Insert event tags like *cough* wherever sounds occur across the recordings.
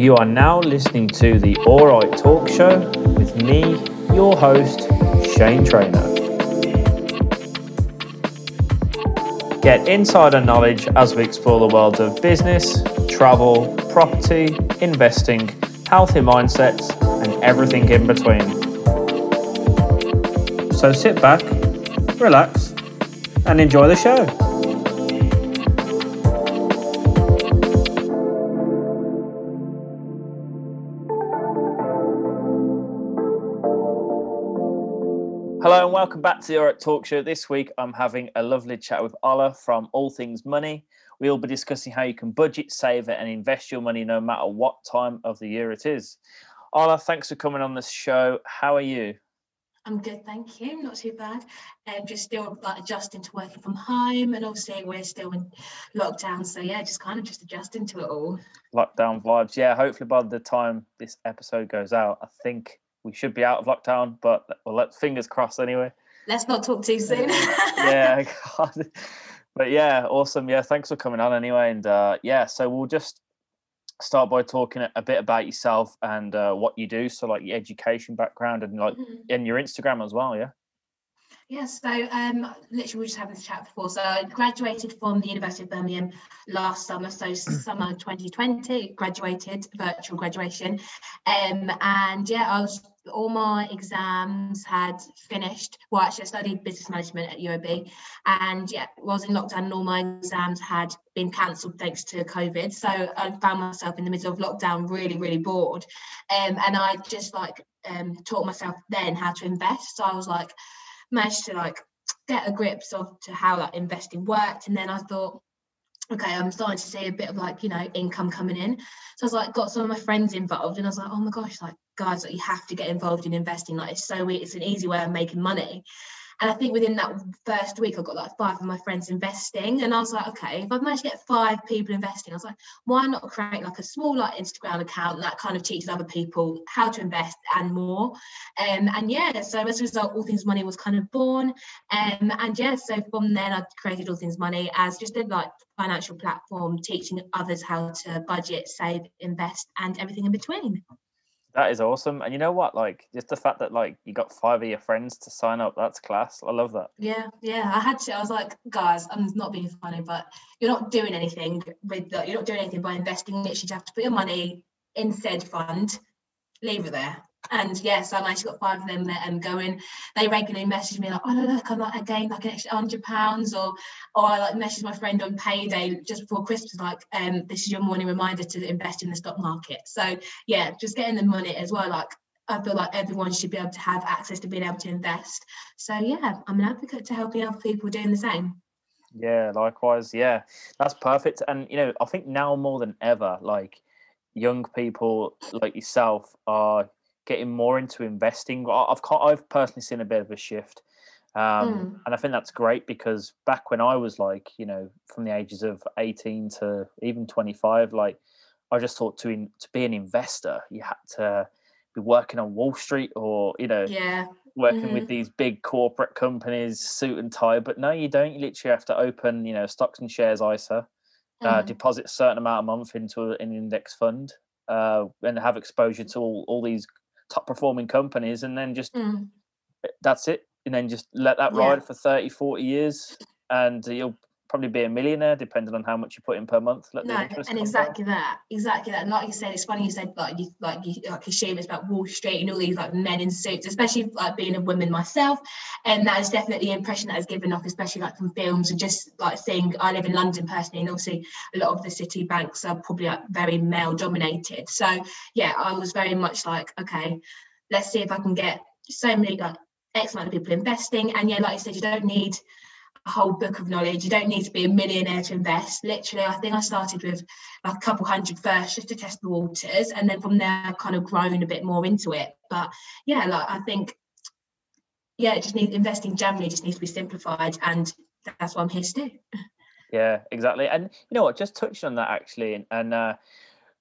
You are now listening to the All Right Talk Show with me, your host, Shane Trainer. Get insider knowledge as we explore the world of business, travel, property, investing, healthy mindsets, and everything in between. So sit back, relax, and enjoy the show. Welcome back to the Alright Talk Show. This week I'm having a lovely chat with Ola from All Things Money. We'll be discussing how you can budget, save it, and invest your money no matter what time of the year it is. Ola, thanks for coming on this show. How are you? I'm good, thank you. Not too bad. Um, just still like adjusting to working from home, and obviously we're still in lockdown, so yeah, just kind of just adjusting to it all. Lockdown vibes, yeah. Hopefully by the time this episode goes out, I think we should be out of lockdown, but well, let fingers crossed anyway. Let's not talk too soon. yeah, *laughs* *laughs* God. but yeah, awesome. Yeah, thanks for coming on anyway, and uh, yeah, so we'll just start by talking a bit about yourself and uh, what you do. So, like your education background and like mm-hmm. and your Instagram as well. Yeah. Yeah, so um, literally we are just having this chat before. So I graduated from the University of Birmingham last summer, so *clears throat* summer 2020, graduated, virtual graduation. Um, and yeah, I was all my exams had finished. Well, actually, I studied business management at UOB, and yeah, was in lockdown, and all my exams had been cancelled thanks to COVID. So I found myself in the middle of lockdown, really, really bored, um, and I just like um, taught myself then how to invest. So I was like managed to like get a grip of to how like investing worked and then I thought okay I'm starting to see a bit of like you know income coming in. So I was like got some of my friends involved and I was like oh my gosh like guys like you have to get involved in investing. Like it's so it's an easy way of making money and I think within that first week, I got like five of my friends investing. And I was like, okay, if I've managed to get five people investing, I was like, why not create like a small like Instagram account that kind of teaches other people how to invest and more. Um, and yeah, so as a result, All Things Money was kind of born. Um, and yeah, so from then I created All Things Money as just a like financial platform teaching others how to budget, save, invest, and everything in between. That is awesome. And you know what? Like just the fact that like you got five of your friends to sign up, that's class. I love that. Yeah, yeah. I had to. I was like, guys, I'm not being funny, but you're not doing anything with that. You're not doing anything by investing. Literally, you have to put your money in said fund, leave it there. And yes, I managed to got five of them there and going. They regularly message me like, oh look, I'm like I like an extra hundred pounds, or or I like message my friend on payday just before Christmas, like, um, this is your morning reminder to invest in the stock market. So yeah, just getting the money as well. Like I feel like everyone should be able to have access to being able to invest. So yeah, I'm an advocate to helping other people doing the same. Yeah, likewise. Yeah, that's perfect. And you know, I think now more than ever, like young people like yourself are getting more into investing. I've I've personally seen a bit of a shift, um, mm. and I think that's great because back when I was like, you know, from the ages of eighteen to even twenty five, like I just thought to in, to be an investor, you had to be working on Wall Street or you know, yeah, working mm-hmm. with these big corporate companies, suit and tie. But no, you don't. You literally have to open, you know, stocks and shares ISA. Uh, mm. deposit a certain amount a month into an index fund uh, and have exposure to all, all these top performing companies and then just mm. that's it and then just let that ride yeah. for 30 40 years and you'll probably be a millionaire depending on how much you put in per month. Let no, and exactly that, exactly that. And like you said, it's funny you said like you like you like assume it's about Wall Street and all these like men in suits, especially like being a woman myself, and that is definitely the impression that is given off, especially like from films and just like seeing. I live in London personally, and obviously a lot of the city banks are probably like very male dominated. So yeah, I was very much like, okay, let's see if I can get so many like X amount of people investing, and yeah, like you said, you don't need whole book of knowledge. You don't need to be a millionaire to invest. Literally, I think I started with like a couple hundred first just to test the waters. And then from there, I've kind of grown a bit more into it. But yeah, like I think, yeah, it just needs investing generally just needs to be simplified. And that's what I'm here to do. Yeah, exactly. And you know what, just touching on that actually, and, and uh,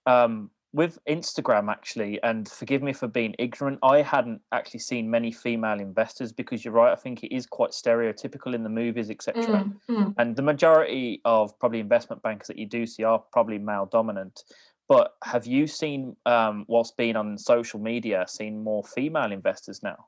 um, with Instagram actually, and forgive me for being ignorant, I hadn't actually seen many female investors because you're right. I think it is quite stereotypical in the movies, etc. Mm, mm. And the majority of probably investment bankers that you do see are probably male dominant. But have you seen um, what's been on social media? Seen more female investors now?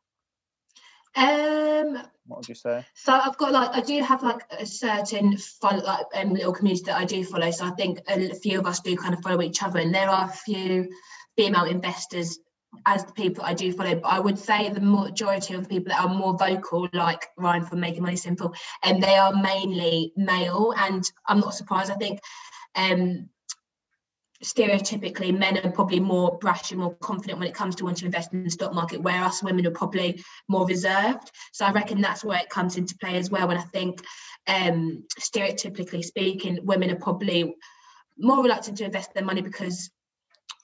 Um, what would you say? So I've got like I do have like a certain follow, like um, little community that I do follow. So I think a few of us do kind of follow each other, and there are a few female investors as the people I do follow. But I would say the majority of the people that are more vocal, like Ryan from Making Money Simple, and they are mainly male. And I'm not surprised. I think um, stereotypically men are probably more brash and more confident when it comes to wanting to invest in the stock market where us women are probably more reserved. So i reckon that's where it comes into play as well. And i think um, stereotypically speaking women are probably more reluctant to invest their money because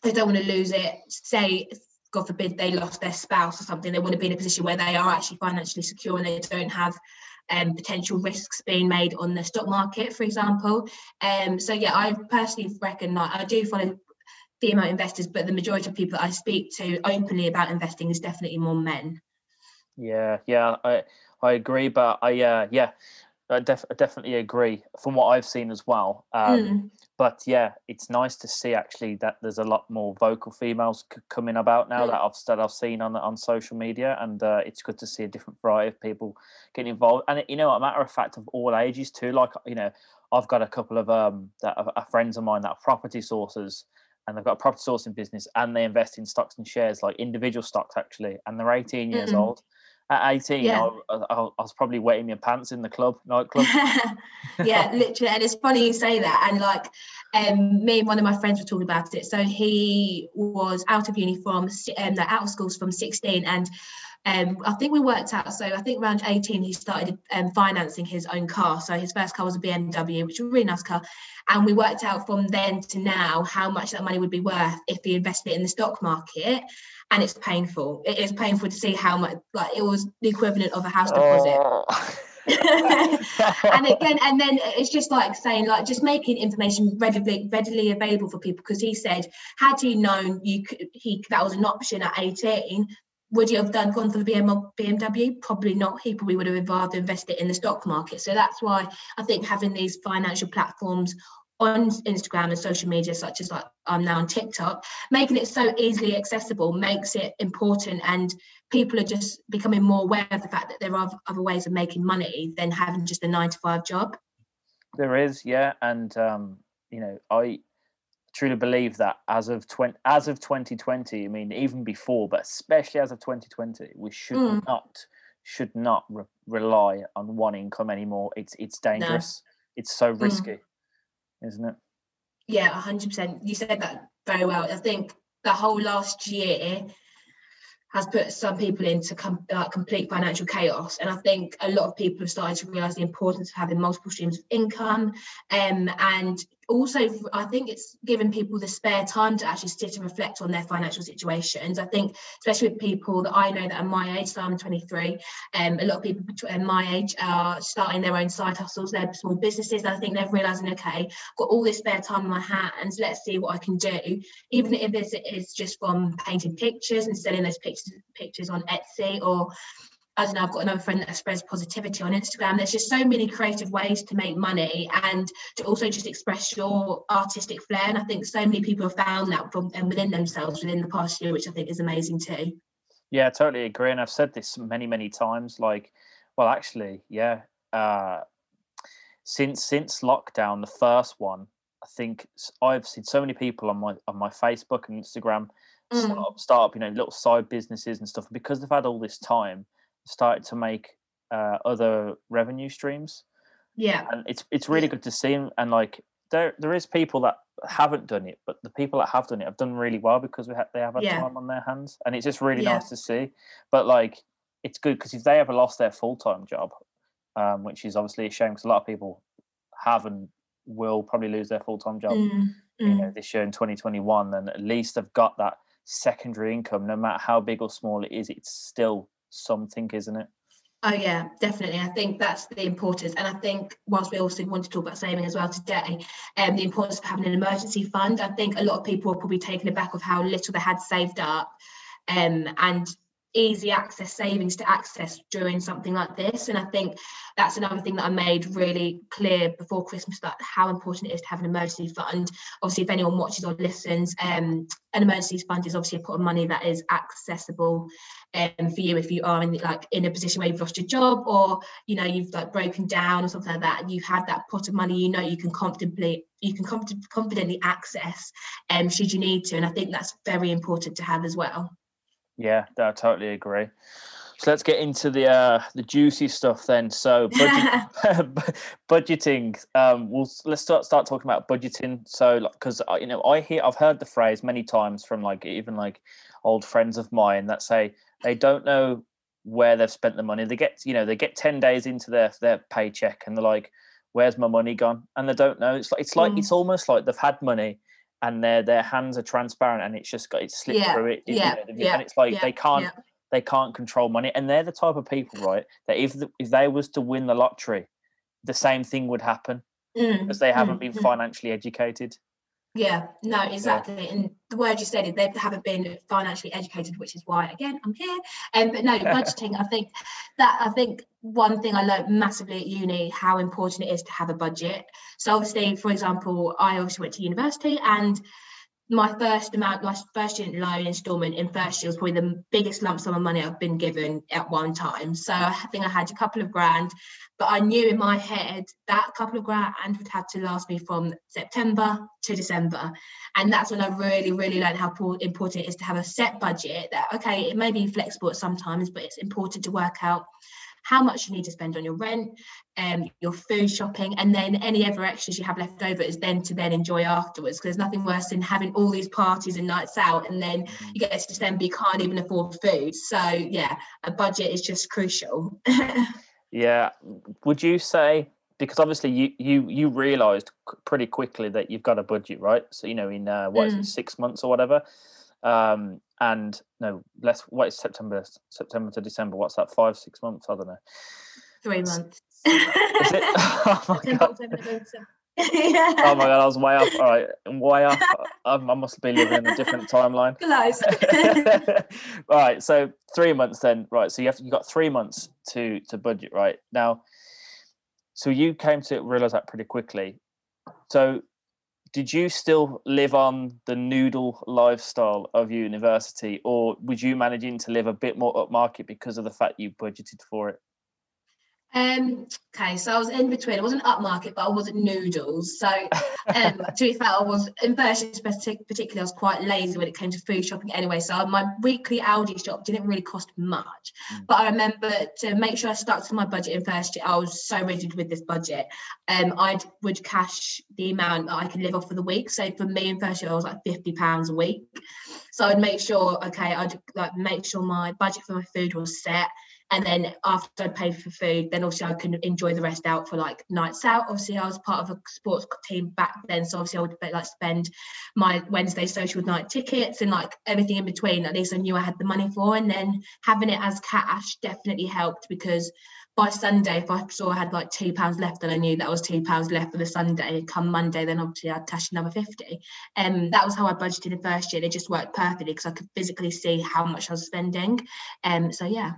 they don't want to lose it. Say god forbid they lost their spouse or something they want to be in a position where they are actually financially secure and they don't have um, potential risks being made on the stock market, for example. Um, so yeah, I personally reckon I do follow female investors, but the majority of people I speak to openly about investing is definitely more men. Yeah, yeah, I I agree, but I uh, yeah, I, def- I definitely agree from what I've seen as well. Um, mm. But yeah, it's nice to see actually that there's a lot more vocal females c- coming about now mm. that I've that I've seen on on social media, and uh, it's good to see a different variety of people getting involved. And you know, a matter of fact, of all ages too. Like you know, I've got a couple of um that are, are friends of mine that are property sources, and they've got a property sourcing business, and they invest in stocks and shares, like individual stocks actually, and they're 18 years mm old at 18 yeah. I, I, I, was probably wetting my pants in the club nightclub *laughs* yeah literally and it's funny you say that and like um me and one of my friends were talking about it so he was out of uni from um, out of schools from 16 and um, I think we worked out. So I think around 18, he started um, financing his own car. So his first car was a BMW, which was a really nice car. And we worked out from then to now how much that money would be worth if he invested it in the stock market and it's painful. It is painful to see how much like it was the equivalent of a house deposit. Oh. *laughs* and again, and then it's just like saying, like, just making information readily readily available for people. Because he said, had he known you could, he that was an option at eighteen, would you have done gone for the BMW? Probably not. He probably would have rather invested in the stock market. So that's why I think having these financial platforms on Instagram and social media, such as like I'm now on TikTok, making it so easily accessible makes it important, and people are just becoming more aware of the fact that there are other ways of making money than having just a nine to five job. There is, yeah, and um, you know, I truly believe that as of 20 as of 2020 i mean even before but especially as of 2020 we should mm. not should not re- rely on one income anymore it's it's dangerous no. it's so mm. risky mm isn't it? Yeah, hundred percent. You said that very well. I think the whole last year has put some people into com- complete financial chaos. And I think a lot of people have started to realise the importance of having multiple streams of income. Um, and also, I think it's given people the spare time to actually sit and reflect on their financial situations. I think, especially with people that I know that are my age, so I'm 23, um, a lot of people between my age are starting their own side hustles, their small businesses. I think they're realising, okay, I've got all this spare time on my hands, let's see what I can do. Even if this is just from painting pictures and selling those pictures, pictures on Etsy or I don't know, I've got another friend that spreads positivity on Instagram. There's just so many creative ways to make money and to also just express your artistic flair. And I think so many people have found that from and within themselves within the past year, which I think is amazing too. Yeah, I totally agree. And I've said this many, many times. Like, well, actually, yeah. Uh, since since lockdown, the first one, I think I've seen so many people on my on my Facebook and Instagram mm. start, up, start up, you know, little side businesses and stuff because they've had all this time started to make uh, other revenue streams. Yeah, and it's it's really good to see, and like there there is people that haven't done it, but the people that have done it have done really well because we ha- they have had yeah. time on their hands, and it's just really yeah. nice to see. But like, it's good because if they ever lost their full time job, um, which is obviously a shame because a lot of people have and will probably lose their full time job, mm, you know, mm. this year in 2021, then at least they've got that secondary income, no matter how big or small it is, it's still something, isn't it? Oh yeah, definitely. I think that's the importance, and I think whilst we also want to talk about saving as well today, um, the importance of having an emergency fund. I think a lot of people are probably taken aback of how little they had saved up, um, and easy access savings to access during something like this. And I think that's another thing that I made really clear before Christmas that how important it is to have an emergency fund. Obviously, if anyone watches or listens, um, an emergency fund is obviously a pot of money that is accessible um, for you if you are in like in a position where you've lost your job or you know you've like broken down or something like that. You've that pot of money, you know you can comfortably you can confidently access um, should you need to. And I think that's very important to have as well. Yeah, I totally agree. So let's get into the uh, the juicy stuff then. So budget, *laughs* *laughs* budgeting. Um, we'll let's start start talking about budgeting. So because like, you know I hear I've heard the phrase many times from like even like old friends of mine that say they don't know where they've spent the money. They get you know they get ten days into their their paycheck and they're like, "Where's my money gone?" And they don't know. It's like it's like mm. it's almost like they've had money and their their hands are transparent and it's just got it slipped yeah, through it. Yeah, you know, yeah, and it's like yeah, they can't they can't control money, and they're the type of people, right? That if the, if they was to win the lottery, the same thing would happen mm, because they haven't mm, been mm. financially educated. Yeah, no, exactly. And the word you said, is they haven't been financially educated, which is why, again, I'm here. Um, but no, *laughs* budgeting, I think that, I think one thing I learned massively at uni, how important it is to have a budget. So obviously, for example, I obviously went to university and my first amount, my first student loan instalment in first year was probably the biggest lump sum of money I've been given at one time. So I think I had a couple of grand, but I knew in my head that couple of grand would have to last me from September to December. And that's when I really, really learned how important it is to have a set budget that, okay, it may be flexible at sometimes, but it's important to work out how much you need to spend on your rent, um, your food shopping, and then any other extras you have left over is then to then enjoy afterwards. Because there's nothing worse than having all these parties and nights out, and then mm. you get to December, you can't even afford food. So yeah, a budget is just crucial. *laughs* yeah, would you say? Because obviously you you you realised pretty quickly that you've got a budget, right? So you know, in uh, what mm. is it, six months or whatever. Um, and no less what is september september to december what's that five six months i don't know three months is it *laughs* oh my god *laughs* yeah. Oh my god, I was way off. All right, way off. I, I must be living in a different timeline. *laughs* Close. All right, so three months then. Right, so you have you got three months to to budget. Right now, so you came to realize that pretty quickly. So did you still live on the noodle lifestyle of university, or was you managing to live a bit more upmarket because of the fact you budgeted for it? Um, okay, so I was in between. I wasn't upmarket, but I wasn't noodles. So um, *laughs* to be fair, I was in version particularly, I was quite lazy when it came to food shopping anyway. So my weekly Aldi shop didn't really cost much. Mm. But I remember to make sure I stuck to my budget in first year, I was so rigid with this budget. Um, I would cash the amount that I could live off for the week. So for me in first year, I was like fifty pounds a week. So I'd make sure, okay, I'd like make sure my budget for my food was set and then after I'd paid for food, then obviously I could enjoy the rest out for like nights out. Obviously, I was part of a sports team back then, so obviously I would like spend my Wednesday social night tickets and like everything in between. At least I knew I had the money for, and then having it as cash definitely helped because by Sunday, if I saw I had like two pounds left, then I knew that was two pounds left for the Sunday. Come Monday, then obviously I'd cash another fifty. And um, that was how I budgeted the first year. It just worked perfectly because I could physically see how much I was spending. Um, so yeah.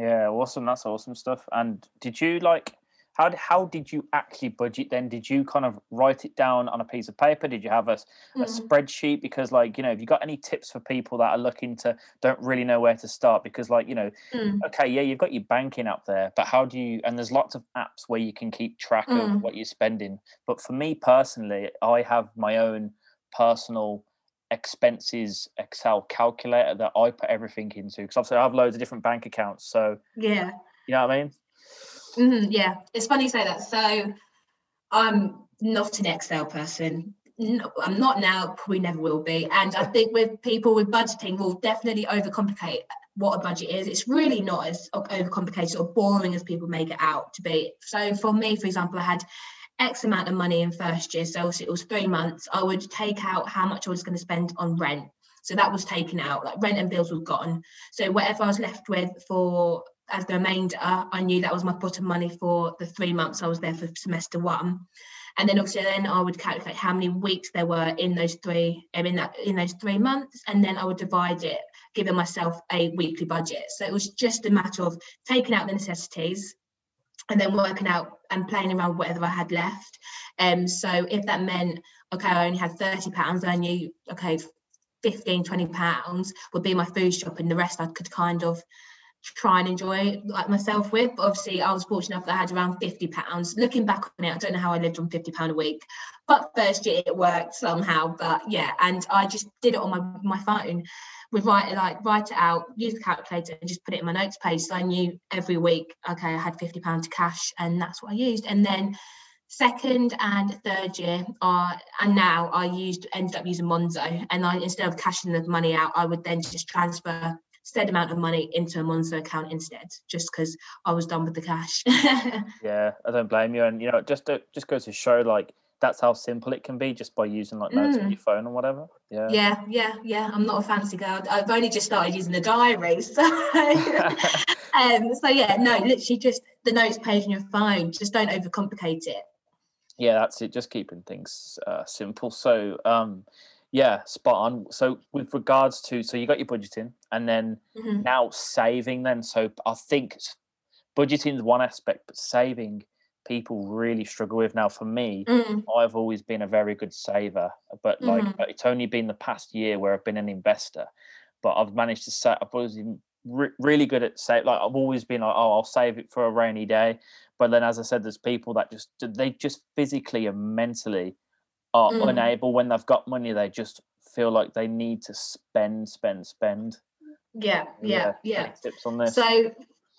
Yeah, awesome. That's awesome stuff. And did you like how how did you actually budget then? Did you kind of write it down on a piece of paper? Did you have a, a mm. spreadsheet? Because like you know, have you got any tips for people that are looking to don't really know where to start? Because like you know, mm. okay, yeah, you've got your banking up there, but how do you? And there's lots of apps where you can keep track mm. of what you're spending. But for me personally, I have my own personal expenses Excel calculator that I put everything into because obviously I have loads of different bank accounts. So yeah, you know what I mean. Mm-hmm, yeah, it's funny you say that. So I'm not an Excel person. No, I'm not now. Probably never will be. And I think with people with budgeting, will definitely overcomplicate what a budget is. It's really not as overcomplicated or boring as people make it out to be. So for me, for example, I had X amount of money in first year, so it was three months, I would take out how much I was going to spend on rent. So that was taken out, like rent and bills were gone. So whatever I was left with for as the remainder, I knew that was my bottom money for the three months I was there for semester one. And then obviously then I would calculate how many weeks there were in those three in that in those three months, and then I would divide it giving myself a weekly budget. So it was just a matter of taking out the necessities and then working out and playing around whatever I had left. Um, so if that meant, okay, I only had 30 pounds, I knew, okay, 15, 20 pounds would be my food shop and the rest I could kind of try and enjoy like myself with. But obviously, I was fortunate enough that I had around fifty pounds. Looking back on it, I don't know how I lived on fifty pound a week, but first year it worked somehow. But yeah, and I just did it on my my phone. We write like write it out, use the calculator, and just put it in my notes page. So I knew every week, okay, I had fifty pounds cash, and that's what I used. And then second and third year uh, and now I used ended up using Monzo and I instead of cashing the money out I would then just transfer said amount of money into a Monzo account instead, just because I was done with the cash. *laughs* yeah, I don't blame you. And you know, just to, just goes to show like that's how simple it can be just by using like notes mm. on your phone or whatever. Yeah. Yeah, yeah, yeah. I'm not a fancy girl. I've only just started using the diary. *laughs* So *laughs* um, so yeah, no, literally just the notes page on your phone. Just don't overcomplicate it. Yeah, that's it. Just keeping things uh, simple. So um yeah, spot on. So with regards to so you got your budgeting and then mm-hmm. now saving then. So I think budgeting is one aspect, but saving people really struggle with. Now for me, mm. I've always been a very good saver, but like mm-hmm. it's only been the past year where I've been an investor. But I've managed to set. I've always been re- really good at save. Like I've always been like, oh, I'll save it for a rainy day. But then, as I said, there's people that just they just physically and mentally are mm. unable when they've got money they just feel like they need to spend spend spend yeah yeah yeah, tips on this so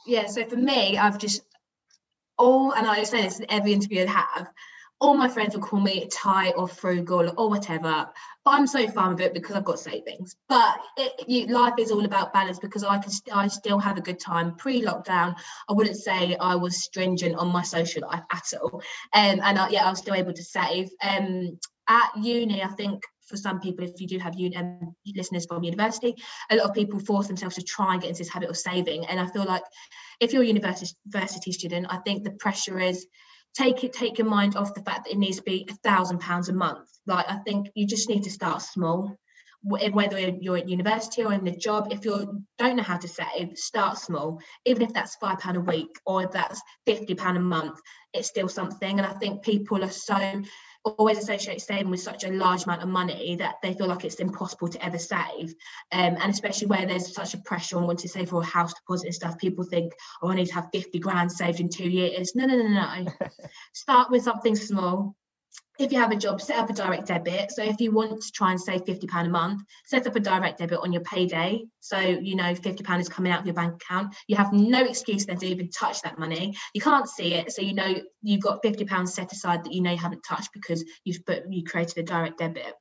yeah so for me i've just all and i say this in every interview i have all my friends will call me tight or frugal or whatever but i'm so fine with it because i've got savings but it, you, life is all about balance because i can st- i still have a good time. Pre-lockdown i wouldn't say i was stringent on my social life at all. Um, and I, yeah i was still able to save. Um, at uni i think for some people if you do have um, listeners from university a lot of people force themselves to try and get into this habit of saving. And i feel like if you're a university student i think the pressure is take it take your mind off the fact that it needs to be a thousand pounds a month. Like i think you just need to start small. Whether you're at university or in the job if you don't know how to save start small. Even if that's five pound a week or if that's 50 pound a month it's still something. And i think people are so always associate saving with such a large amount of money that they feel like it's impossible to ever save. Um, and especially where there's such a pressure on wanting to save for a house deposit and stuff, people think, oh, I need to have 50 grand saved in two years. No, no, no, no. *laughs* Start with something small if you have a job, set up a direct debit. So if you want to try and save £50 a month, set up a direct debit on your payday. So you know £50 is coming out of your bank account. You have no excuse then to even touch that money. You can't see it. So you know you've got £50 set aside that you know you haven't touched because you've put you created a direct debit.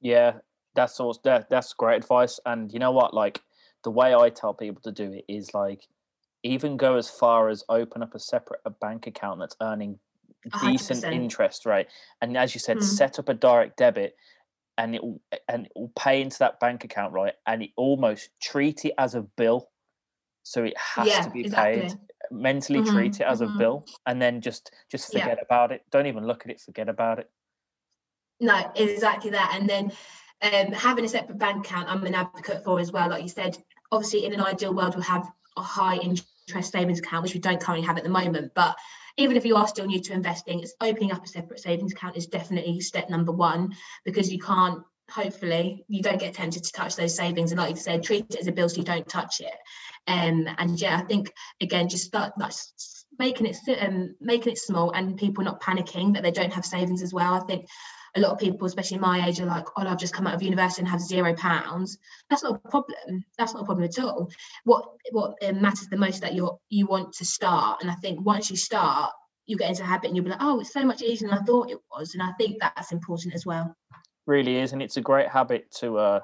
Yeah, that's all that, that's great advice. And you know what? Like the way I tell people to do it is like even go as far as open up a separate a bank account that's earning decent 100%. interest rate and as you said mm. set up a direct debit and it will and it will pay into that bank account right and it almost treat it as a bill so it has yeah, to be exactly. paid mentally mm-hmm, treat it as mm-hmm. a bill and then just just forget yeah. about it don't even look at it forget about it no exactly that and then um, having a separate bank account i'm an advocate for as well like you said obviously in an ideal world we'll have a high interest savings account which we don't currently have at the moment but even if you are still new to investing, it's opening up a separate savings account is definitely step number one because you can't hopefully you don't get tempted to touch those savings. And like you said treat it as a bill so you don't touch it. Um and yeah i think again just start like making it um, making it small and people not panicking that they don't have savings as well. I think a lot of people, especially my age, are like, "Oh, I've just come out of university and have zero pounds." That's not a problem. That's not a problem at all. What what um, matters the most that you you want to start, and I think once you start, you get into a habit and you'll be like, "Oh, it's so much easier than I thought it was," and I think that's important as well. Really is, and it's a great habit to uh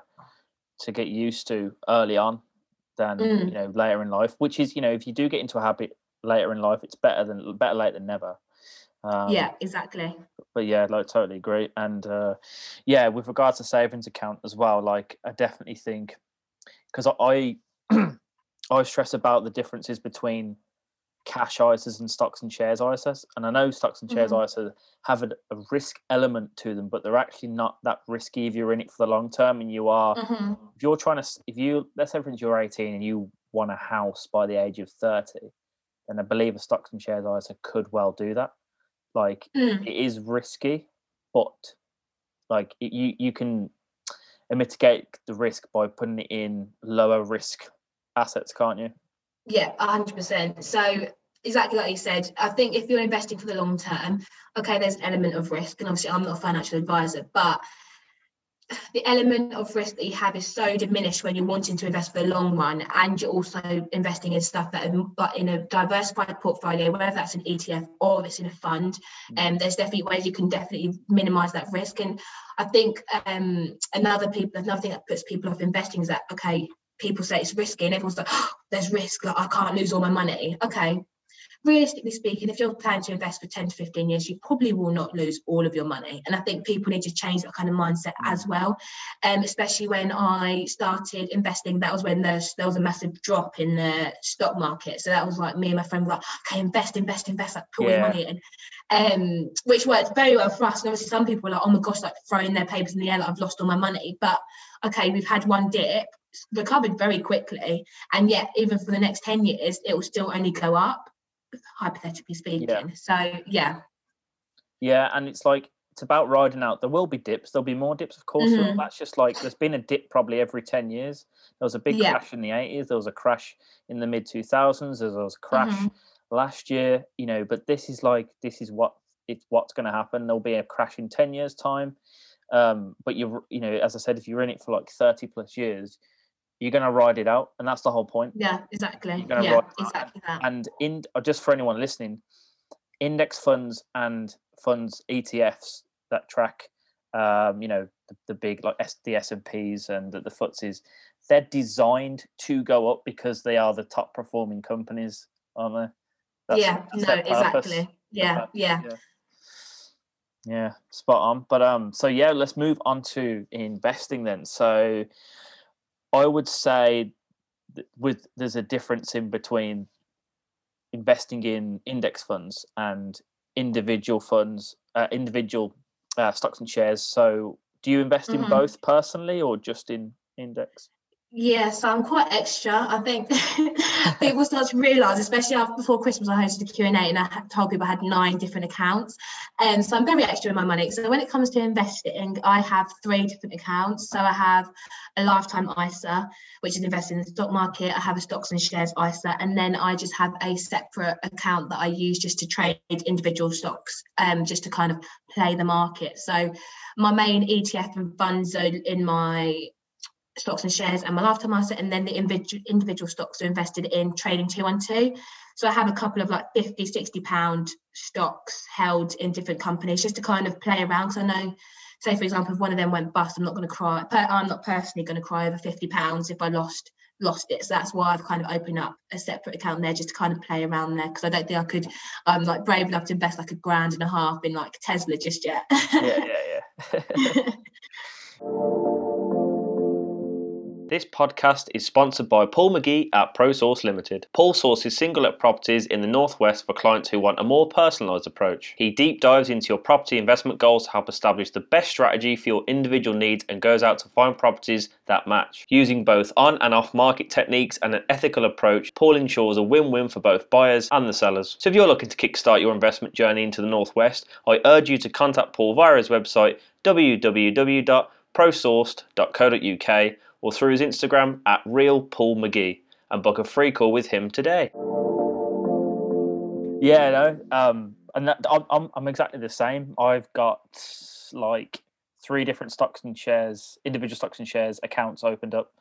to get used to early on than mm. you know later in life. Which is, you know, if you do get into a habit later in life, it's better than better late than never. Um, yeah, exactly. But yeah, like totally agree. And uh, yeah, with regards to savings account as well, like I definitely think because I *clears throat* I stress about the differences between cash ISAs and stocks and shares ISAs. And I know stocks and shares Mhm. ISAs have a, a risk element to them, but they're actually not that risky if you're in it for the long term and you are Mhm. if you're trying to if you let's say for instance you're 18 and you want a house by the age of 30 then i believe a stocks and shares isa could well do that like Mm. it is risky but like it, you you can mitigate the risk by putting it in lower risk assets can't you Yeah, hundred percent. So exactly like you said, I think if you're investing for the long term, okay, there's an element of risk, and obviously I'm not a financial advisor, but the element of risk that you have is so diminished when you're wanting to invest for the long run, and you're also investing in stuff that are but in a diversified portfolio, whether that's an ETF or it's in a fund. And um, there's definitely ways you can definitely minimize that risk. And I think um, another people another thing that puts people off investing is that okay, people say it's risky and everyone's like, oh, *gasps* there's risk, like I can't lose all my money. Okay. Realistically speaking, if you're planning to invest for 10 to 15 years, you probably will not lose all of your money. And I think people need to change that kind of mindset as well. Um, especially when I started investing, that was when there's, there was a massive drop in the stock market. So that was like me and my friend were like, okay, invest, invest, invest, like put Yeah. your money in. Um, which worked very well for us. And obviously some people are like, oh my gosh, like throwing their papers in the air, like I've lost all my money. But okay, we've had one dip, recovered very quickly, and yet even for the next 10 years, it will still only go up, hypothetically speaking. So yeah. yeah and it's like it's about riding out there will be dips there'll be more dips of course. Mhm. that's just like there's been a dip probably every 10 years there was a big Yeah. crash in the 80s there was a crash in the mid 2000s there was a crash Mhm. last year you know but this is like this is what it's what's going to happen there'll be a crash in 10 years time um but you're you know as i said if you're in it for like 30 plus years you're going to ride it out and that's the whole point Yeah, exactly. You're gonna Yeah, exactly that. and in uh, just for anyone listening index funds and funds etfs that track um you know the, the big like S, the s&ps and the, the FTSEs they're designed to go up because they are the top performing companies aren't they That's- yeah, that's no, exactly. Yeah, yeah. yeah. Yeah, spot on. But um, so yeah, let's move on to investing then. So I would say with there's a difference in between investing in index funds and individual funds, uh, individual uh, stocks and shares. So do you invest in Mhm. both personally or just in index? Yeah, so I'm quite extra. I think *laughs* people start to realise, especially after, before Christmas, I hosted a Q&A and I told people I had nine different accounts. And so I'm very extra in my money. So when it comes to investing, I have three different accounts. So I have a lifetime ISA, which is invested in the stock market. I have a stocks and shares ISA. And then I just have a separate account that I use just to trade individual stocks, um, just to kind of play the market. So my main ETF and funds are in my stocks and shares and my lifetime asset and then the individual individual stocks are invested in trading 212 so i have a couple of like 50 60 pound stocks held in different companies just to kind of play around because i know say for example if one of them went bust i'm not going to cry i'm not personally going to cry over 50 pounds if i lost lost it. So that's why i've kind of opened up a separate account there just to kind of play around there because i don't think i could i'm like brave enough to invest like a grand and a half in like tesla just yet. Yeah, yeah, *laughs* yeah. *laughs* This podcast is sponsored by Paul McGee at ProSource Limited. Paul sources single let properties in the Northwest for clients who want a more personalised approach. He deep dives into your property investment goals to help establish the best strategy for your individual needs and goes out to find properties that match. Using both on and off market techniques and an ethical approach, Paul ensures a win win for both buyers and the sellers. So if you're looking to kickstart your investment journey into the Northwest, I urge you to contact Paul via his website www.prosourced.co.uk or through his Instagram at Real Paul McGee and book a free call with him today. Yeah, no, um, and that, I'm, I'm I'm exactly the same. I've got like three different stocks and shares, individual stocks and shares accounts opened up.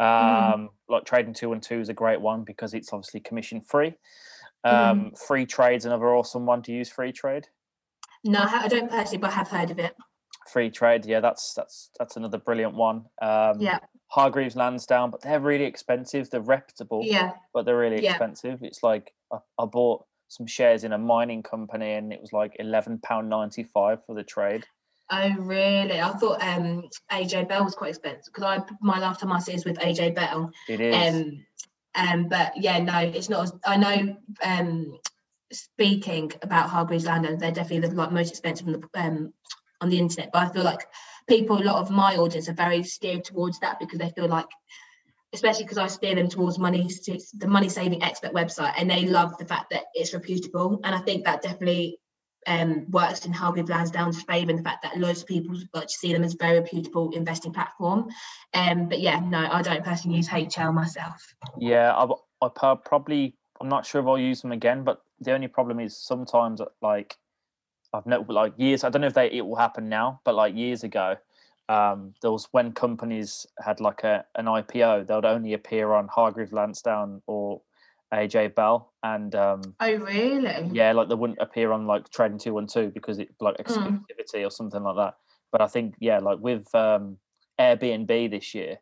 Um, Like trading two one two is a great one because it's obviously commission free. Um, Freetrade's another awesome one to use. Freetrade. no I I don't personally but i have heard of it Freetrade, yeah, that's that's that's another brilliant one. Um, yeah Hargreaves Lansdown, but they're really expensive. They're reputable, yeah but they're really Yeah. expensive. It's like I, I bought some shares in a mining company, and it was like eleven pound ninety five for the trade. Oh really? I thought um AJ Bell was quite expensive because I my lifetime ISA is with AJ Bell. It is. Um Um, but yeah, no, it's not. As, I know. Um, speaking about Hargreaves Lansdown, they're definitely the like most expensive on the um on the internet. But I feel like people, a lot of my audience, are very steered towards that because they feel like especially because I steer them towards money, the money saving expert website, and they love the fact that it's reputable. And I think that definitely um, works in Hargreaves Lansdown's favour, and the fact that loads of people like to see them as very reputable investing platform. Um, but yeah, no, I don't personally use HL myself. Yeah, I, I probably I'm not sure if I'll use them again, but the only problem is sometimes like I've never like years. I don't know if they it will happen now, but like years ago, um, there was when companies had like a an IPO, they would only appear on Hargreaves Lansdown or AJ Bell, and um, oh really? Yeah, like they wouldn't appear on like Trading Two One Two because it like hmm. exclusivity mm. or something like that. But I think yeah, like with um, Airbnb this year,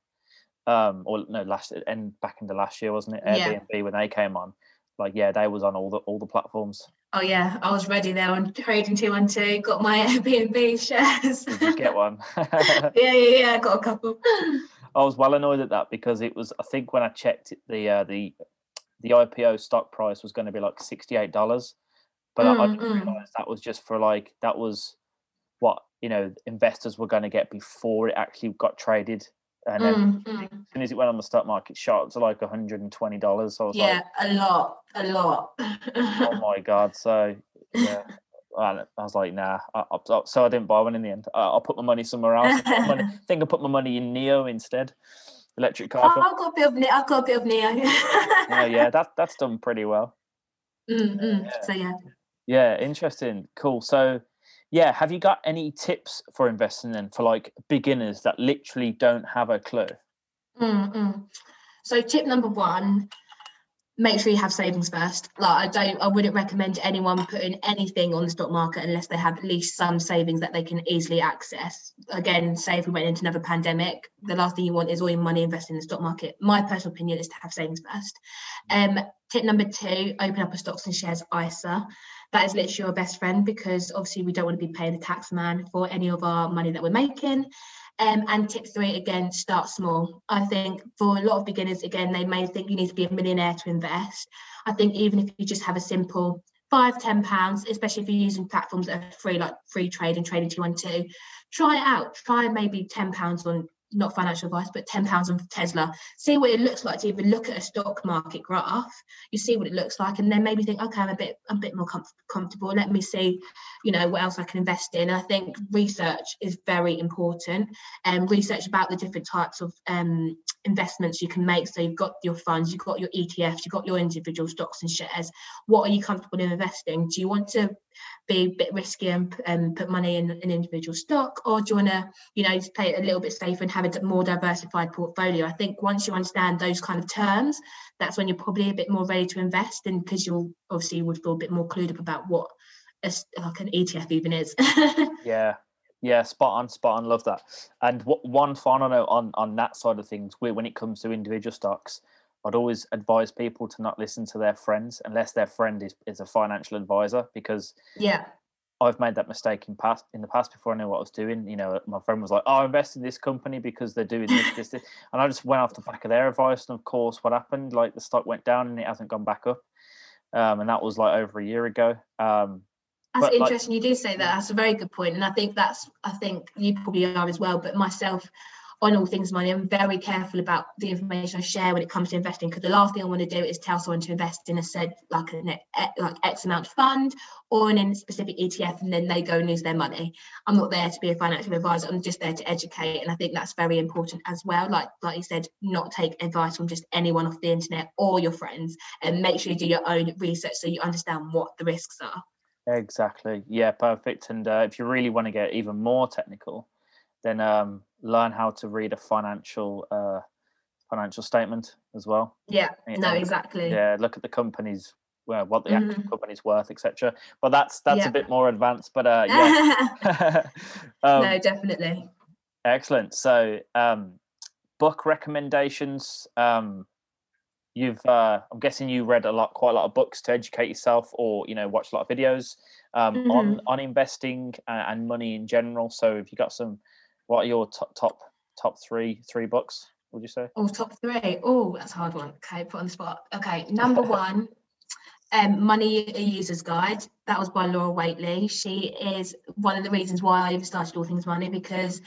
um, or no, last and back into last year wasn't it? Airbnb yeah. when they came on, like yeah, they was on all the all the platforms. Oh yeah, I was ready there on trading two one two. Got my *laughs* Airbnb shares. get one? *laughs* yeah, yeah, yeah. I got a couple. I was well annoyed at that because it was. I think when I checked it, the uh, the the IPO stock price was going to be like sixty eight dollars, but mm, I, I, didn't mm. realize that was just for like that was what you know investors were going to get before it actually got traded and then mm, as soon as it went on the stock market, shot to like hundred and twenty dollars. So I was yeah, like, a lot, a lot. oh my god! So yeah, *laughs* I was like, nah. I, I, so I didn't buy one in the end. I, will put my money somewhere else. I, money, I *laughs* think I put my money in NIO instead. Electric car. Oh, I've got a bit of NIO. I've got a bit of NIO. yeah, *laughs* yeah, that that's done pretty well. Mm. Yeah. So yeah. Yeah, interesting. Cool. So yeah have you got any tips for investing then for like beginners that literally don't have a clue? Mm-hmm. so tip number one make sure you have savings first. Like i don't i wouldn't recommend anyone putting anything on the stock market unless they have at least some savings that they can easily access. Again say if we went into another pandemic the last thing you want is all your money invested in the stock market. My personal opinion is to have savings first. Um tip number two open up a stocks and shares isa that is literally your best friend because obviously we don't want to be paying the tax man for any of our money that we're making. Um, and tip three, again, start small. I think for a lot of beginners, again, they may think you need to be a millionaire to invest. I think even if you just have a simple five, ten pounds, especially if you're using platforms that are free, like Freetrade and trading 212, try it out. Try maybe 10 pounds on not financial advice, but ten pounds on Tesla. See what it looks like to even look at a stock market graph. You see what it looks like, and then maybe think, okay, I'm a bit, I'm a bit more com- comfortable. Let me see, you know, what else I can invest in. I think research is very important, and um, research about the different types of um, investments you can make. So you've got your funds, you've got your ETFs, you've got your individual stocks and shares. What are you comfortable in investing? Do you want to be a bit risky and, and um, put money in an individual stock, or do you want to, you know, just play it a little bit safer and have a more diversified portfolio? I think once you understand those kind of terms, that's when you're probably a bit more ready to invest, and because you'll obviously would feel a bit more clued up about what a, like an ETF even is. *laughs* yeah, yeah, spot on, spot on. Love that. And what, one final note on on that side of things, when it comes to individual stocks, I'd always advise people to not listen to their friends unless their friend is, is a financial advisor because yeah, I've made that mistake in past in the past before I knew what I was doing. You know, my friend was like, "Oh, invest in this company because they're doing this, this, this," *laughs* and I just went off the back of their advice. And of course, what happened? Like the stock went down and it hasn't gone back up, um, and that was like over a year ago. Um, that's interesting. Like, you do say that. That's a very good point, and I think that's. I think you probably are as well. But myself, on all things money. I'm very careful about the information I share when it comes to investing because the last thing I want to do is tell someone to invest in a said like an like X amount fund or in a specific ETF and then they go and lose their money. I'm not there to be a financial advisor. I'm just there to educate, and I think that's very important as well. Like like you said, not take advice from just anyone off the internet or your friends, and make sure you do your own research so you understand what the risks are. Exactly. Yeah, perfect. And uh, if you really want to get even more technical, then um, learn how to read a financial uh, financial statement as well. Yeah, no, exactly. Yeah, look at the company's well, what the mm-hmm. actual company's worth, etc. But that's that's yeah. a bit more advanced. But uh, yeah, *laughs* *laughs* um, no, definitely. Excellent. So, um, book recommendations. Um, you've, uh, I'm guessing you read a lot, quite a lot of books to educate yourself, or you know, watch a lot of videos um, mm-hmm. on on investing and, and money in general. So, if you got some what are your top top top three three books? Would you say? Oh, top three. Oh, that's a hard one. Okay, put on the spot. Okay, *laughs* number one, um, Money a Users Guide. That was by Laura Whateley. She is one of the reasons why I even started All Things Money because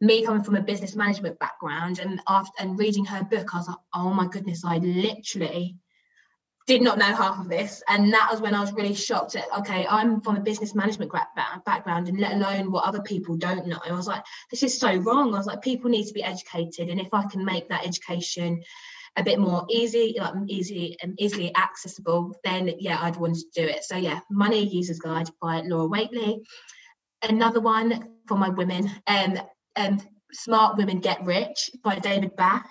me coming from a business management background and after and reading her book, I was like, oh my goodness, I literally did not know half of this. And that was when I was really shocked at, okay, I'm from a business management background and let alone what other people don't know. I was like, this is so wrong. I was like, people need to be educated. And if I can make that education a bit more easy, like easy and easily accessible, then yeah, I'd want to do it. So yeah, Money Users Guide by Laura Whateley. Another one for my women, um, um, Smart Women Get Rich by David Bach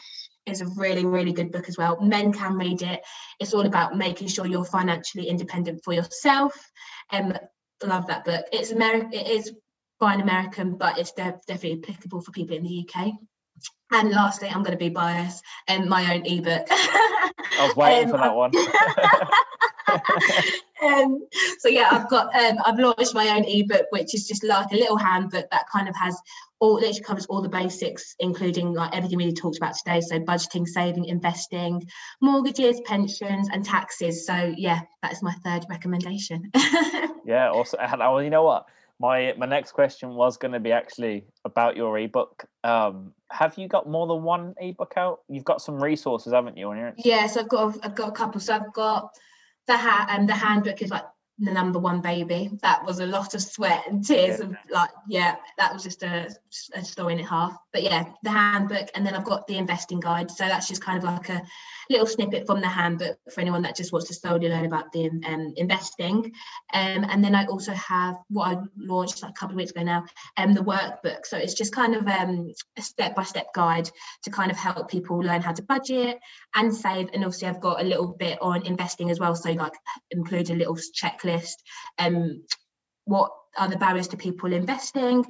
is a really, really good book as well. Men can read it. It's all about making sure you're financially independent for yourself. Um, love that book. It's American. It is by an American, but it's de- definitely applicable for people in the UK. And lastly, I'm going to be biased and my own ebook. I was waiting um, *laughs* for that one. *laughs* um, so yeah, I've got um, I've launched my own ebook, which is just like a little handbook that kind of has all literally covers all the basics, including like everything we talked about today. So budgeting, saving, investing, mortgages, pensions, and taxes. So yeah, that is my third recommendation. *laughs* yeah, also, well, you know what? My my next question was going to be actually about your ebook. Um, have you got more than one ebook out? You've got some resources, haven't you? On your yes, I've got I've got a couple. So I've got the ha- and the handbook is like the number one baby. That was a lot of sweat and tears. Yeah. Of, like, yeah, that was just a, a story and a half. But yeah, the handbook, and then I've got the investing guide. So that's just kind of like a little snippet from the handbook for anyone that just wants to slowly learn about the um, investing. Um, and then I also have what I launched like a couple of weeks ago now, um, the workbook. So it's just kind of um, a step-by-step guide to kind of help people learn how to budget and save. And obviously I've got a little bit on investing as well. So like include a little checklist, um, what are the barriers to people investing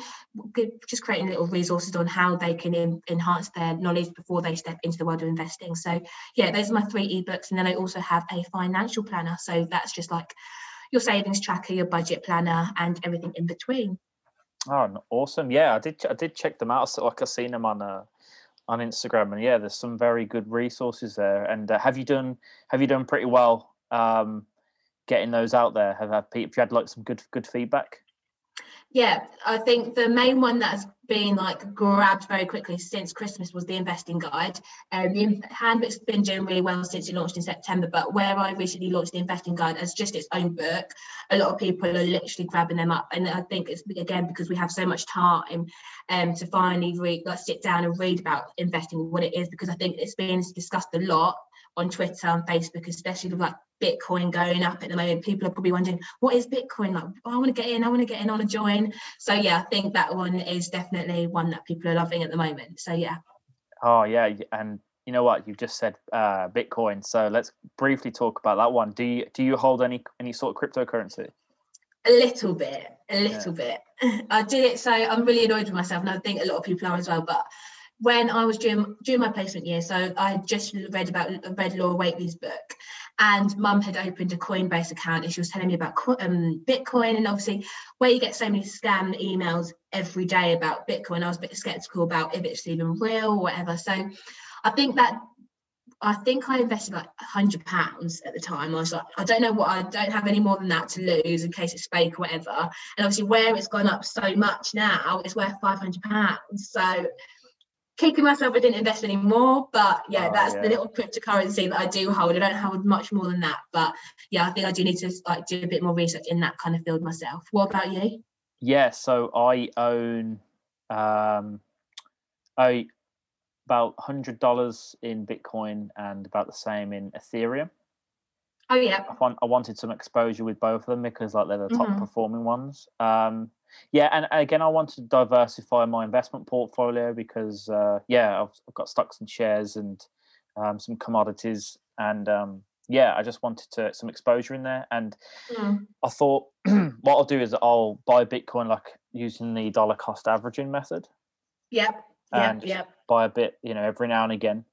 just creating little resources on how they can in, enhance their knowledge before they step into the world of investing. So yeah those are my three ebooks and then i also have a financial planner. So that's just like your savings tracker your budget planner and everything in between. Oh awesome. Yeah i did i did check them out. So like i seen them on uh on instagram and yeah there's some very good resources there. And uh, have you done have you done pretty well um getting those out there have, have you had like some good good feedback yeah, I think the main one that's been like grabbed very quickly since Christmas was the investing guide. Um, the handbook's been doing really well since it launched in September, but where I recently launched the investing guide as just its own book, a lot of people are literally grabbing them up, and I think it's again because we have so much time um, to finally read, like sit down and read about investing, what it is, because I think it's been discussed a lot on Twitter and Facebook, especially with like Bitcoin going up at the moment. People are probably wondering, what is Bitcoin? Like, oh, I want to get in, I want to get in, on a join. So yeah, I think that one is definitely one that people are loving at the moment. So yeah. Oh yeah, and you know what? You've just said uh, Bitcoin. So let's briefly talk about that one. Do you do you hold any any sort of cryptocurrency? A little bit, a little yeah. bit. *laughs* I did it, so I'm really annoyed with myself, and I think a lot of people are as well. But when I was doing during my placement year, so I just read about read Laura Whateley's book, and Mum had opened a Coinbase account, and she was telling me about um, Bitcoin, and obviously where you get so many scam emails every day about Bitcoin, I was a bit skeptical about if it's even real or whatever. So I think that I think I invested like hundred pounds at the time. I was like, I don't know what I don't have any more than that to lose in case it's fake or whatever. And obviously, where it's gone up so much now, it's worth five hundred pounds. So kicking myself I didn't invest anymore. But yeah, oh, that's yeah. the little cryptocurrency that I do hold. I don't hold much more than that. But yeah, I think I do need to like do a bit more research in that kind of field myself. What about you? Yeah, so I own um I about hundred dollars in Bitcoin and about the same in Ethereum. Oh yeah. I, want, I wanted some exposure with both of them because like they're the top mm-hmm. performing ones. Um, yeah, and again, I want to diversify my investment portfolio because uh, yeah, I've, I've, got stocks and shares and um, some commodities, and um, yeah, I just wanted to some exposure in there. And mm. I thought *clears throat* what I'll do is I'll buy Bitcoin like using the dollar cost averaging method. Yep. And yep. Yep. Buy a bit, you know, every now and again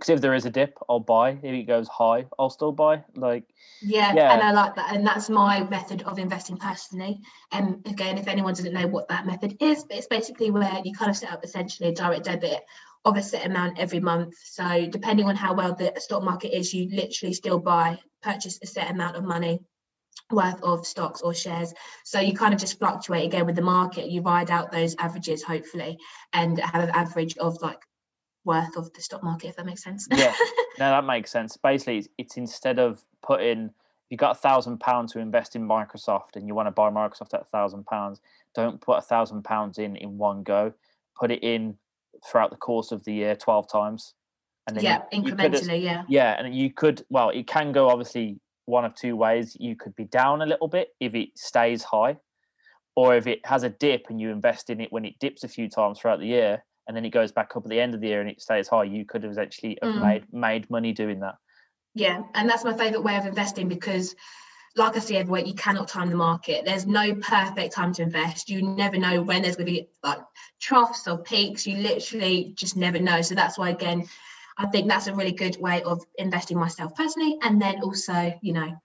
because if there is a dip, I'll buy. If it goes high, I'll still buy. Like yeah, yeah, and I like that, and that's my method of investing personally. And um, again, if anyone doesn't know what that method is, it's basically where you kind of set up essentially a direct debit of a set amount every month. So depending on how well the stock market is, you literally still buy, purchase a set amount of money worth of stocks or shares. So you kind of just fluctuate again with the market. You ride out those averages, hopefully, and have an average of like worth of the stock market, if that makes sense. yeah, *laughs* no, that makes sense. Basically, it's, it's instead of putting you got a thousand pounds to invest in Microsoft and you want to buy Microsoft at a thousand pounds, don't put a thousand pounds in in one go. Put it in throughout the course of the year, twelve times, and then yeah, you, incrementally, you yeah, yeah, and you could. Well, it can go obviously one of two ways. You could be down a little bit if it stays high, or if it has a dip and you invest in it when it dips a few times throughout the year, and then it goes back up at the end of the year and it stays high. You could have actually have mm. made made money doing that. Yeah, and that's my favorite way of investing because like I say everywhere, you cannot time the market. There's no perfect time to invest. You never know when there's going to be like troughs or peaks. You literally just never know. So that's why, again, I think that's a really good way of investing myself personally, and then also, you know,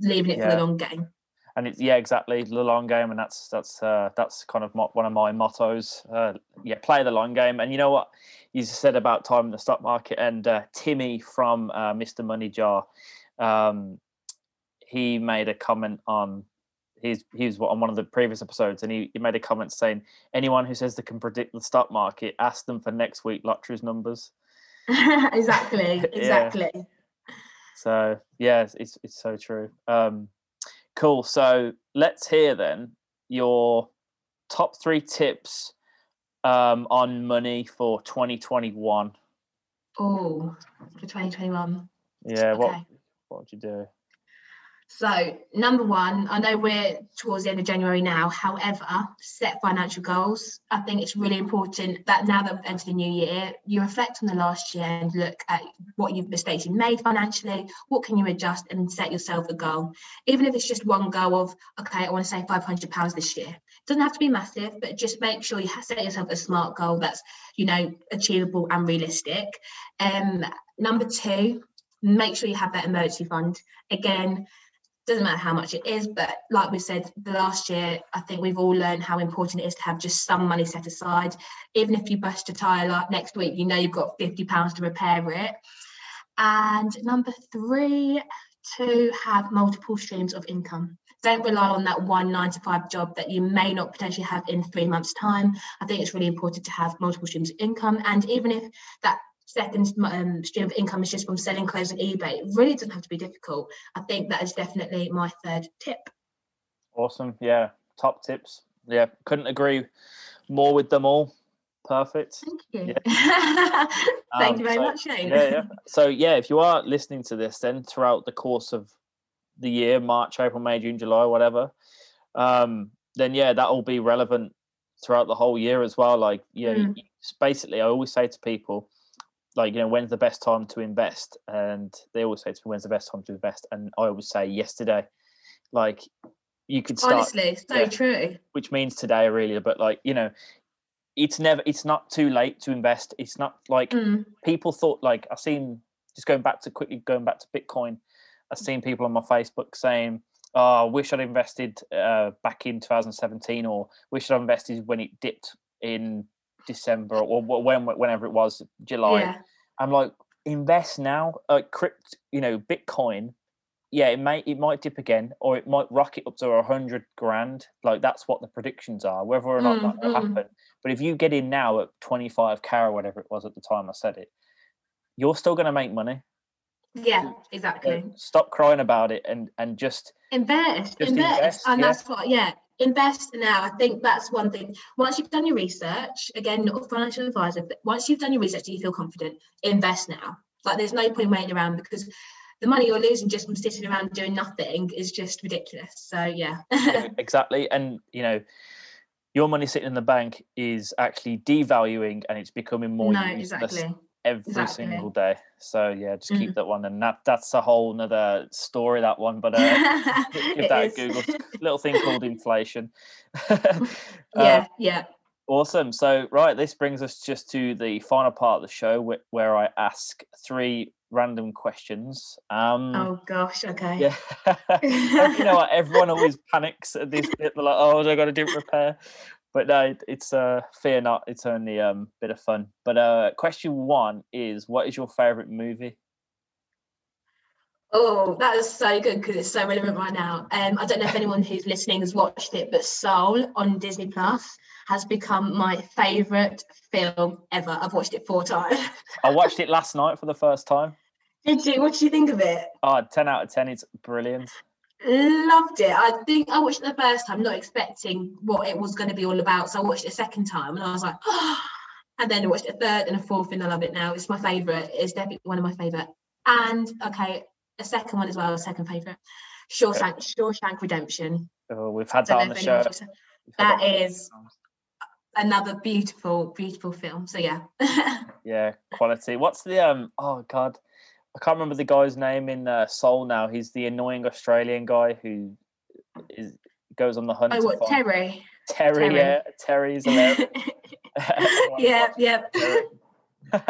leaving it yeah. for the long game. And it's yeah, exactly the long game, and that's that's uh, that's kind of my, one of my mottos. Uh, yeah, play the long game, and you know what you said about time in the stock market, and uh, Timmy from uh, Mr. Money Jar. Um, he made a comment on he's he was on one of the previous episodes and he, he made a comment saying anyone who says they can predict the stock market ask them for next week lotteries numbers *laughs* exactly *laughs* exactly yeah. so yeah it's, it's so true um cool. So let's hear then your top three tips um on money for 2021 oh for 2021 yeah okay. what what would you do so, number one, I know we're towards the end of January now. However, set financial goals. I think it's really important that now that we've entered the new year, you reflect on the last year and look at what you've mistakes you made financially. What can you adjust and set yourself a goal, even if it's just one goal of okay, I want to save five hundred pounds this year. It doesn't have to be massive, but just make sure you set yourself a smart goal that's you know achievable and realistic. Um, number two, make sure you have that emergency fund. Again, doesn't matter how much it is, but like we said, the last year, I think we've all learned how important it is to have just some money set aside. Even if you bust a tire like next week, you know you've got £50 to repair it. And number three, to have multiple streams of income. Don't rely on that one nine to five job that you may not potentially have in three months' time. I think it's really important to have multiple streams of income. And even if that second um, stream of income is just from selling clothes on eBay. It really doesn't have to be difficult. I think that is definitely my third tip. Awesome. Yeah. Top tips. Yeah. Couldn't agree more with them all. Perfect. Thank you. Yeah. *laughs* Thank um, you very so, much, Shane. Yeah, yeah. *laughs* So yeah, if you are listening to this, then throughout the course of the year, March, April, May, June, July, whatever, um, then yeah, that will be relevant throughout the whole year as well. Like, yeah, mm. basically, I always say to people, like you know when's the best time to invest? And they always say to me when's the best time to invest? And i always say yesterday. Like you could start honestly so yeah, true. Which means today really but like you know it's never it's not too late to invest. It's not like mm. people thought like i've seen just going back to quickly going back to bitcoin i've seen people on my facebook saying oh i wish i'd invested uh, back in 2017 or wish i'd invested when it dipped in December or when whenever it was July. Yeah. I'm like, invest now. Like crypt, you know, Bitcoin. Yeah, it may it might dip again, or it might rocket up to a hundred grand. Like that's what the predictions are. Whether or not mm, that will mm. happen, but if you get in now at twenty five k or whatever it was at the time I said it, you're still going to make money. Yeah, exactly. Stop crying about it and and just invest, just invest, invest and yeah. that's what. Yeah, invest now. I think that's one thing. Once you've done your research, again, not a financial advisor, but once you've done your research, do you feel confident? Invest now. Like there's no point waiting around because the money you're losing just from sitting around doing nothing is just ridiculous. So yeah. *laughs* exactly. And you know, your money sitting in the bank is actually devaluing and it's becoming more no, useless. Exactly every exactly. single day. So yeah, just keep mm-hmm. that one, and that that's a whole another story. That one, but uh, *laughs* *laughs* give that is. a Google. *laughs* Little thing called inflation. yeah, uh, yeah. Awesome. So right, this brings us just to the final part of the show, where, where I ask three random questions. Um, oh gosh, okay. Yeah. you know what? Everyone always panics at this bit. They're like, "Oh, I got to do it repair." But no, it's uh fear not. It's only um bit of fun. But uh, question one is, what is your favorite movie? Oh, that is so good because it's so relevant right now. Um, I don't know if anyone who's listening has watched it, but Soul on Disney Plus has become my favourite film ever. I've watched it four times. I watched it last night for the first time. *laughs* Did you? What did you think of it? Oh, 10 out of 10. It's brilliant. Loved it. I think I watched it the first time, not expecting what it was going to be all about. So I watched it a second time and I was like, oh. *gasps* and then I watched it a third and a fourth, and I love it now. It's my favourite. It's definitely one of my favourite. And okay, a second one as well, a second favourite. Shawshank, Shawshank Redemption. Oh, we've had that on the show. That is another beautiful, beautiful film. So yeah. *laughs* yeah, quality. What's the um? Oh God, I can't remember the guy's name in uh, Soul now. He's the annoying Australian guy who is goes on the hunt. Oh, what Terry? Terry, Terry. yeah, Terry's hilarious. yeah, yeah. *laughs*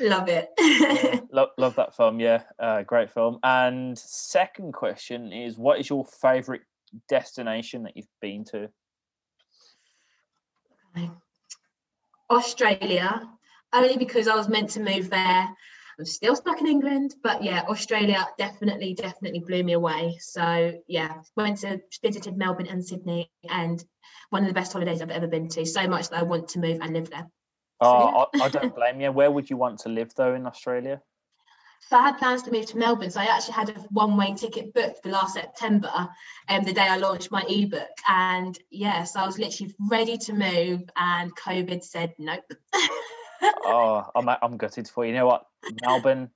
love it. yeah, love, love that film. Yeah, uh, great film. And second question is, what is your favourite destination that you've been to? Australia, only because I was meant to move there. I'm still stuck in England, but yeah, Australia definitely, definitely blew me away. So yeah, went to visited Melbourne and Sydney, and one of the best holidays I've ever been to. So much that I want to move and live there. Oh, I, I don't blame you. Where would you want to live though in Australia? So I had plans to move to Melbourne. So I actually had a one-way ticket booked for last September, and um, the day I launched my ebook. And yes, yeah, so I was literally ready to move, and COVID said nope. *laughs* oh, I'm I'm gutted for you. You know what, Melbourne.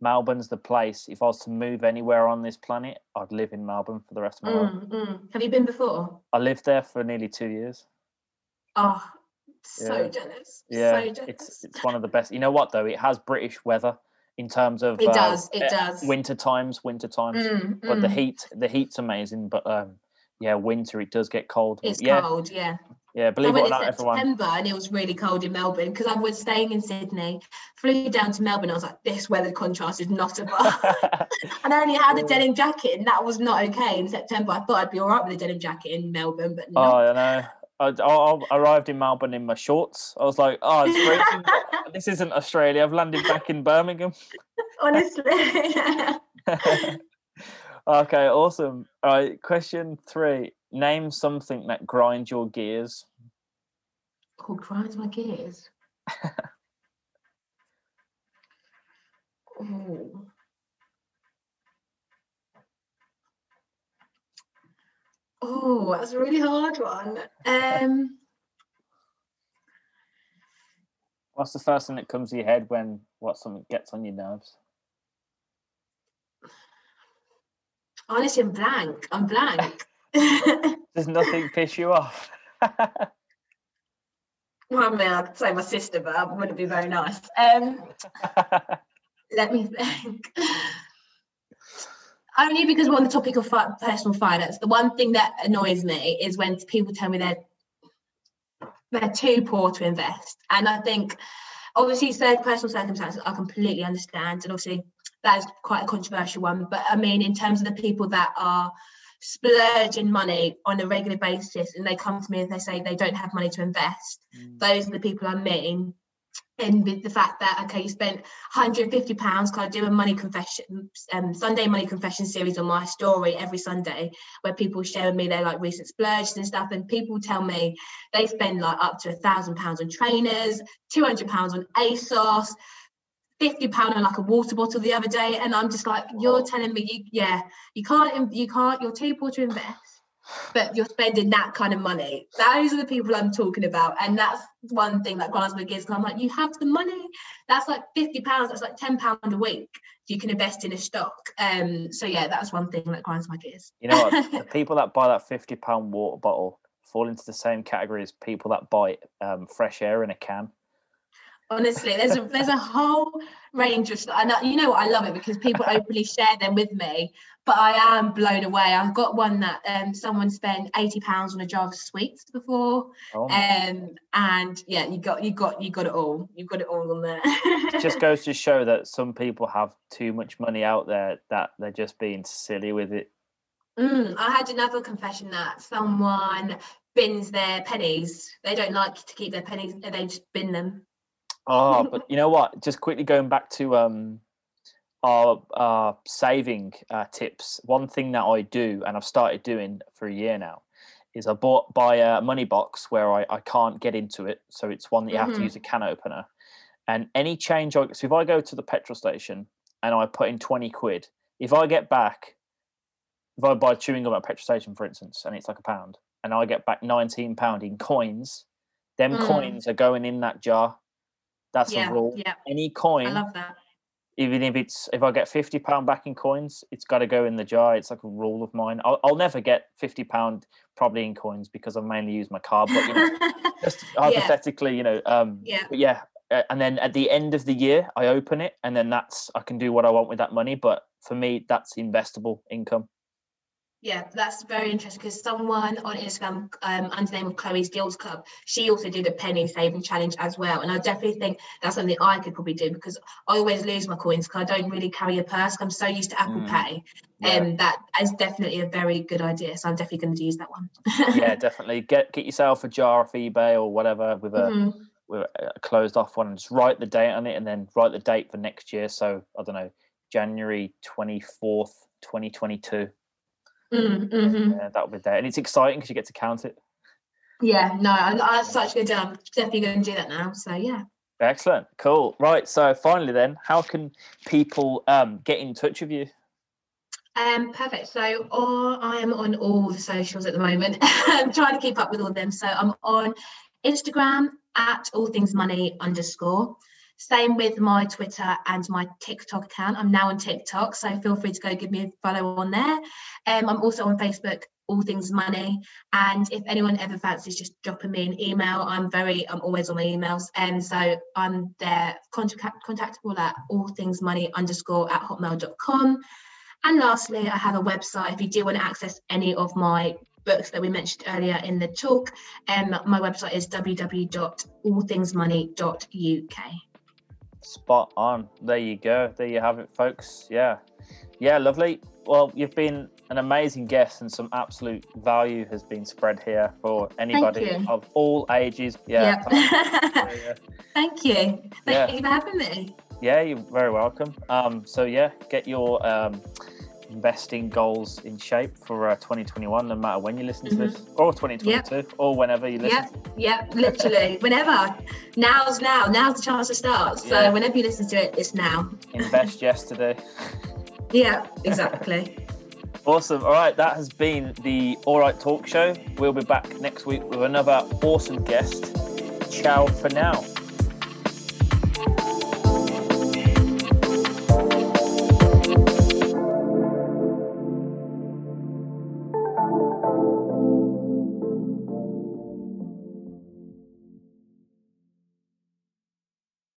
Melbourne's the place. If I was to move anywhere on this planet, I'd live in Melbourne for the rest of my mm, life. Mm. Have you been before? I lived there for nearly two years. Oh, so yeah. jealous. Yeah, so jealous. it's it's one of the best. You know what though? It has British weather in terms of it uh, does it does winter times winter times mm, but mm. the heat the heat's amazing but um yeah winter it does get cold it's yeah. cold yeah yeah believe it or not everyone September and it was really cold in Melbourne because I was staying in Sydney flew down to Melbourne I was like this weather contrast is not above *laughs* and I only had a denim jacket and that was not okay in September I thought I'd be all right with a denim jacket in Melbourne but no. oh I know I, I, arrived in Melbourne in my shorts. I was like, "Oh, it's *laughs* this isn't Australia. I've landed back in Birmingham." Honestly. *laughs* okay, awesome. All right, question three: Name something that grinds your gears. Oh, grinds my gears. oh. Oh, that's a really hard one. Um, What's the first thing that comes to your head when what something gets on your nerves? Honestly, I'm blank. I'm blank. *laughs* Does nothing piss you off? *laughs* well, I mean, I could say my sister, but that wouldn't be very nice. Um, *laughs* let me think only because we're on the topic of fi- personal finance. The one thing that annoys me is when people tell me they're they're too poor to invest, and I think obviously third personal circumstances I completely understand, and obviously that is quite a controversial one. But I mean, in terms of the people that are splurging money on a regular basis and they come to me and they say they don't have money to invest, mm. those are the people I mean and with the fact that okay you spent 150 pounds because i do a money confession um, sunday money confession series on my story every sunday where people share with me their like recent splurges and stuff and people tell me they spend like up to a thousand pounds on trainers 200 pounds on asos 50 pound on like a water bottle the other day and i'm just like you're telling me you yeah you can't you can't you're too poor to invest but you're spending that kind of money. Those are the people I'm talking about. And that's one thing that grinds my gears. I'm like, you have the money. That's like 50 pounds. That's like 10 pounds a week. You can invest in a stock. Um, so yeah, that's one thing that grinds my gears. You know what? *laughs* the people that buy that 50 pound water bottle fall into the same category as people that buy um, fresh air in a can. Honestly, there's a there's a whole range of stuff. And you know what? I love it because people openly share them with me but I am blown away. I've got one that um, someone spent eighty pounds on a jar of sweets before, oh. um, and yeah, you got you got you got it all. You've got it all on there. it just goes to show that some people have too much money out there that they're just being silly with it. Mm, I had another confession that someone bins their pennies. They don't like to keep their pennies; they just bin them. Oh, *laughs* but you know what? Just quickly going back to um, our, our saving uh, tips. One thing that I do, and I've started doing for a year now, is I bought buy a money box where I, I can't get into it. So it's one that you have Mhm. to use a can opener. And any change, I, so if I go to the petrol station and I put in 20 quid, if I get back, if I buy chewing gum at a petrol station, for instance, and it's like a pound, and I get back 19 pound in coins, them Mm. coins are going in that jar. That's yeah, a rule. yeah, Any coin. I love that. even if it's if I get 50 pound back in coins, it's got to go in the jar. It's like a rule of mine. I'll, I'll never get 50 pound probably in coins because I mainly use my card, but you know, *laughs* just hypothetically, you know, um, yeah, but yeah. uh, And then at the end of the year, I open it, and then that's I can do what I want with that money. But for me, that's investable income. Yeah, that's very interesting because someone on Instagram um, under the name of Chloe's Guilds Club, she also did a penny saving challenge as well. And I definitely think that's something I could probably do because I always lose my coins because I don't really carry a purse. I'm so used to Apple Mm, Pay. Yeah, Um, that is definitely a very good idea. So I'm definitely going to use that one. yeah, *laughs* definitely. Get get yourself a jar off eBay or whatever with a Mhm. with a closed off one and just write the date on it and then write the date for next year. So I don't know, January twenty fourth, twenty twenty two. Mm, mhm. Yeah, that'll be there, and it's exciting because you get to count it. Yeah, no, I, that's such a good. I'm definitely going to do that now. So yeah. Excellent, cool. Right, so finally, then, how can people um, get in touch with you? Um, perfect. So or I am on all the socials at the moment. *laughs* I'm trying to keep up with all of them. So I'm on Instagram at all things money underscore. Same with my Twitter and my TikTok account. I'm now on TikTok, so feel free to go give me a follow on there. Um, I'm also on Facebook, all things money. And if anyone ever fancies just dropping me an email, I'm very, I'm always on my emails. And so I'm there, contact, contactable at all things money underscore at hotmail.com. And lastly, I have a website if you do want to access any of my books that we mentioned earlier in the talk. Um, my website is www.allthingsmoney.uk. Spot on. There you go. There you have it, folks. Yeah, yeah, lovely. Well, you've been an amazing guest, and some absolute value has been spread here for anybody of all ages. Yeah, Yep. *laughs* Thank you. Thank Yeah. you for having me. Yeah, you're very welcome. Um, so yeah, get your um, investing goals in shape for uh, 2021, no matter when you listen to this, or 2022, or whenever you listen. Yep. Yep. Literally, *laughs* whenever. Now's now. Now's the chance to start. So Yeah. whenever you listen to it, it's now. Invest yesterday. *laughs* Yeah. Exactly. *laughs* Awesome. All right, that has been the All Right Talk Show. We'll be back next week with another awesome guest. Ciao for now.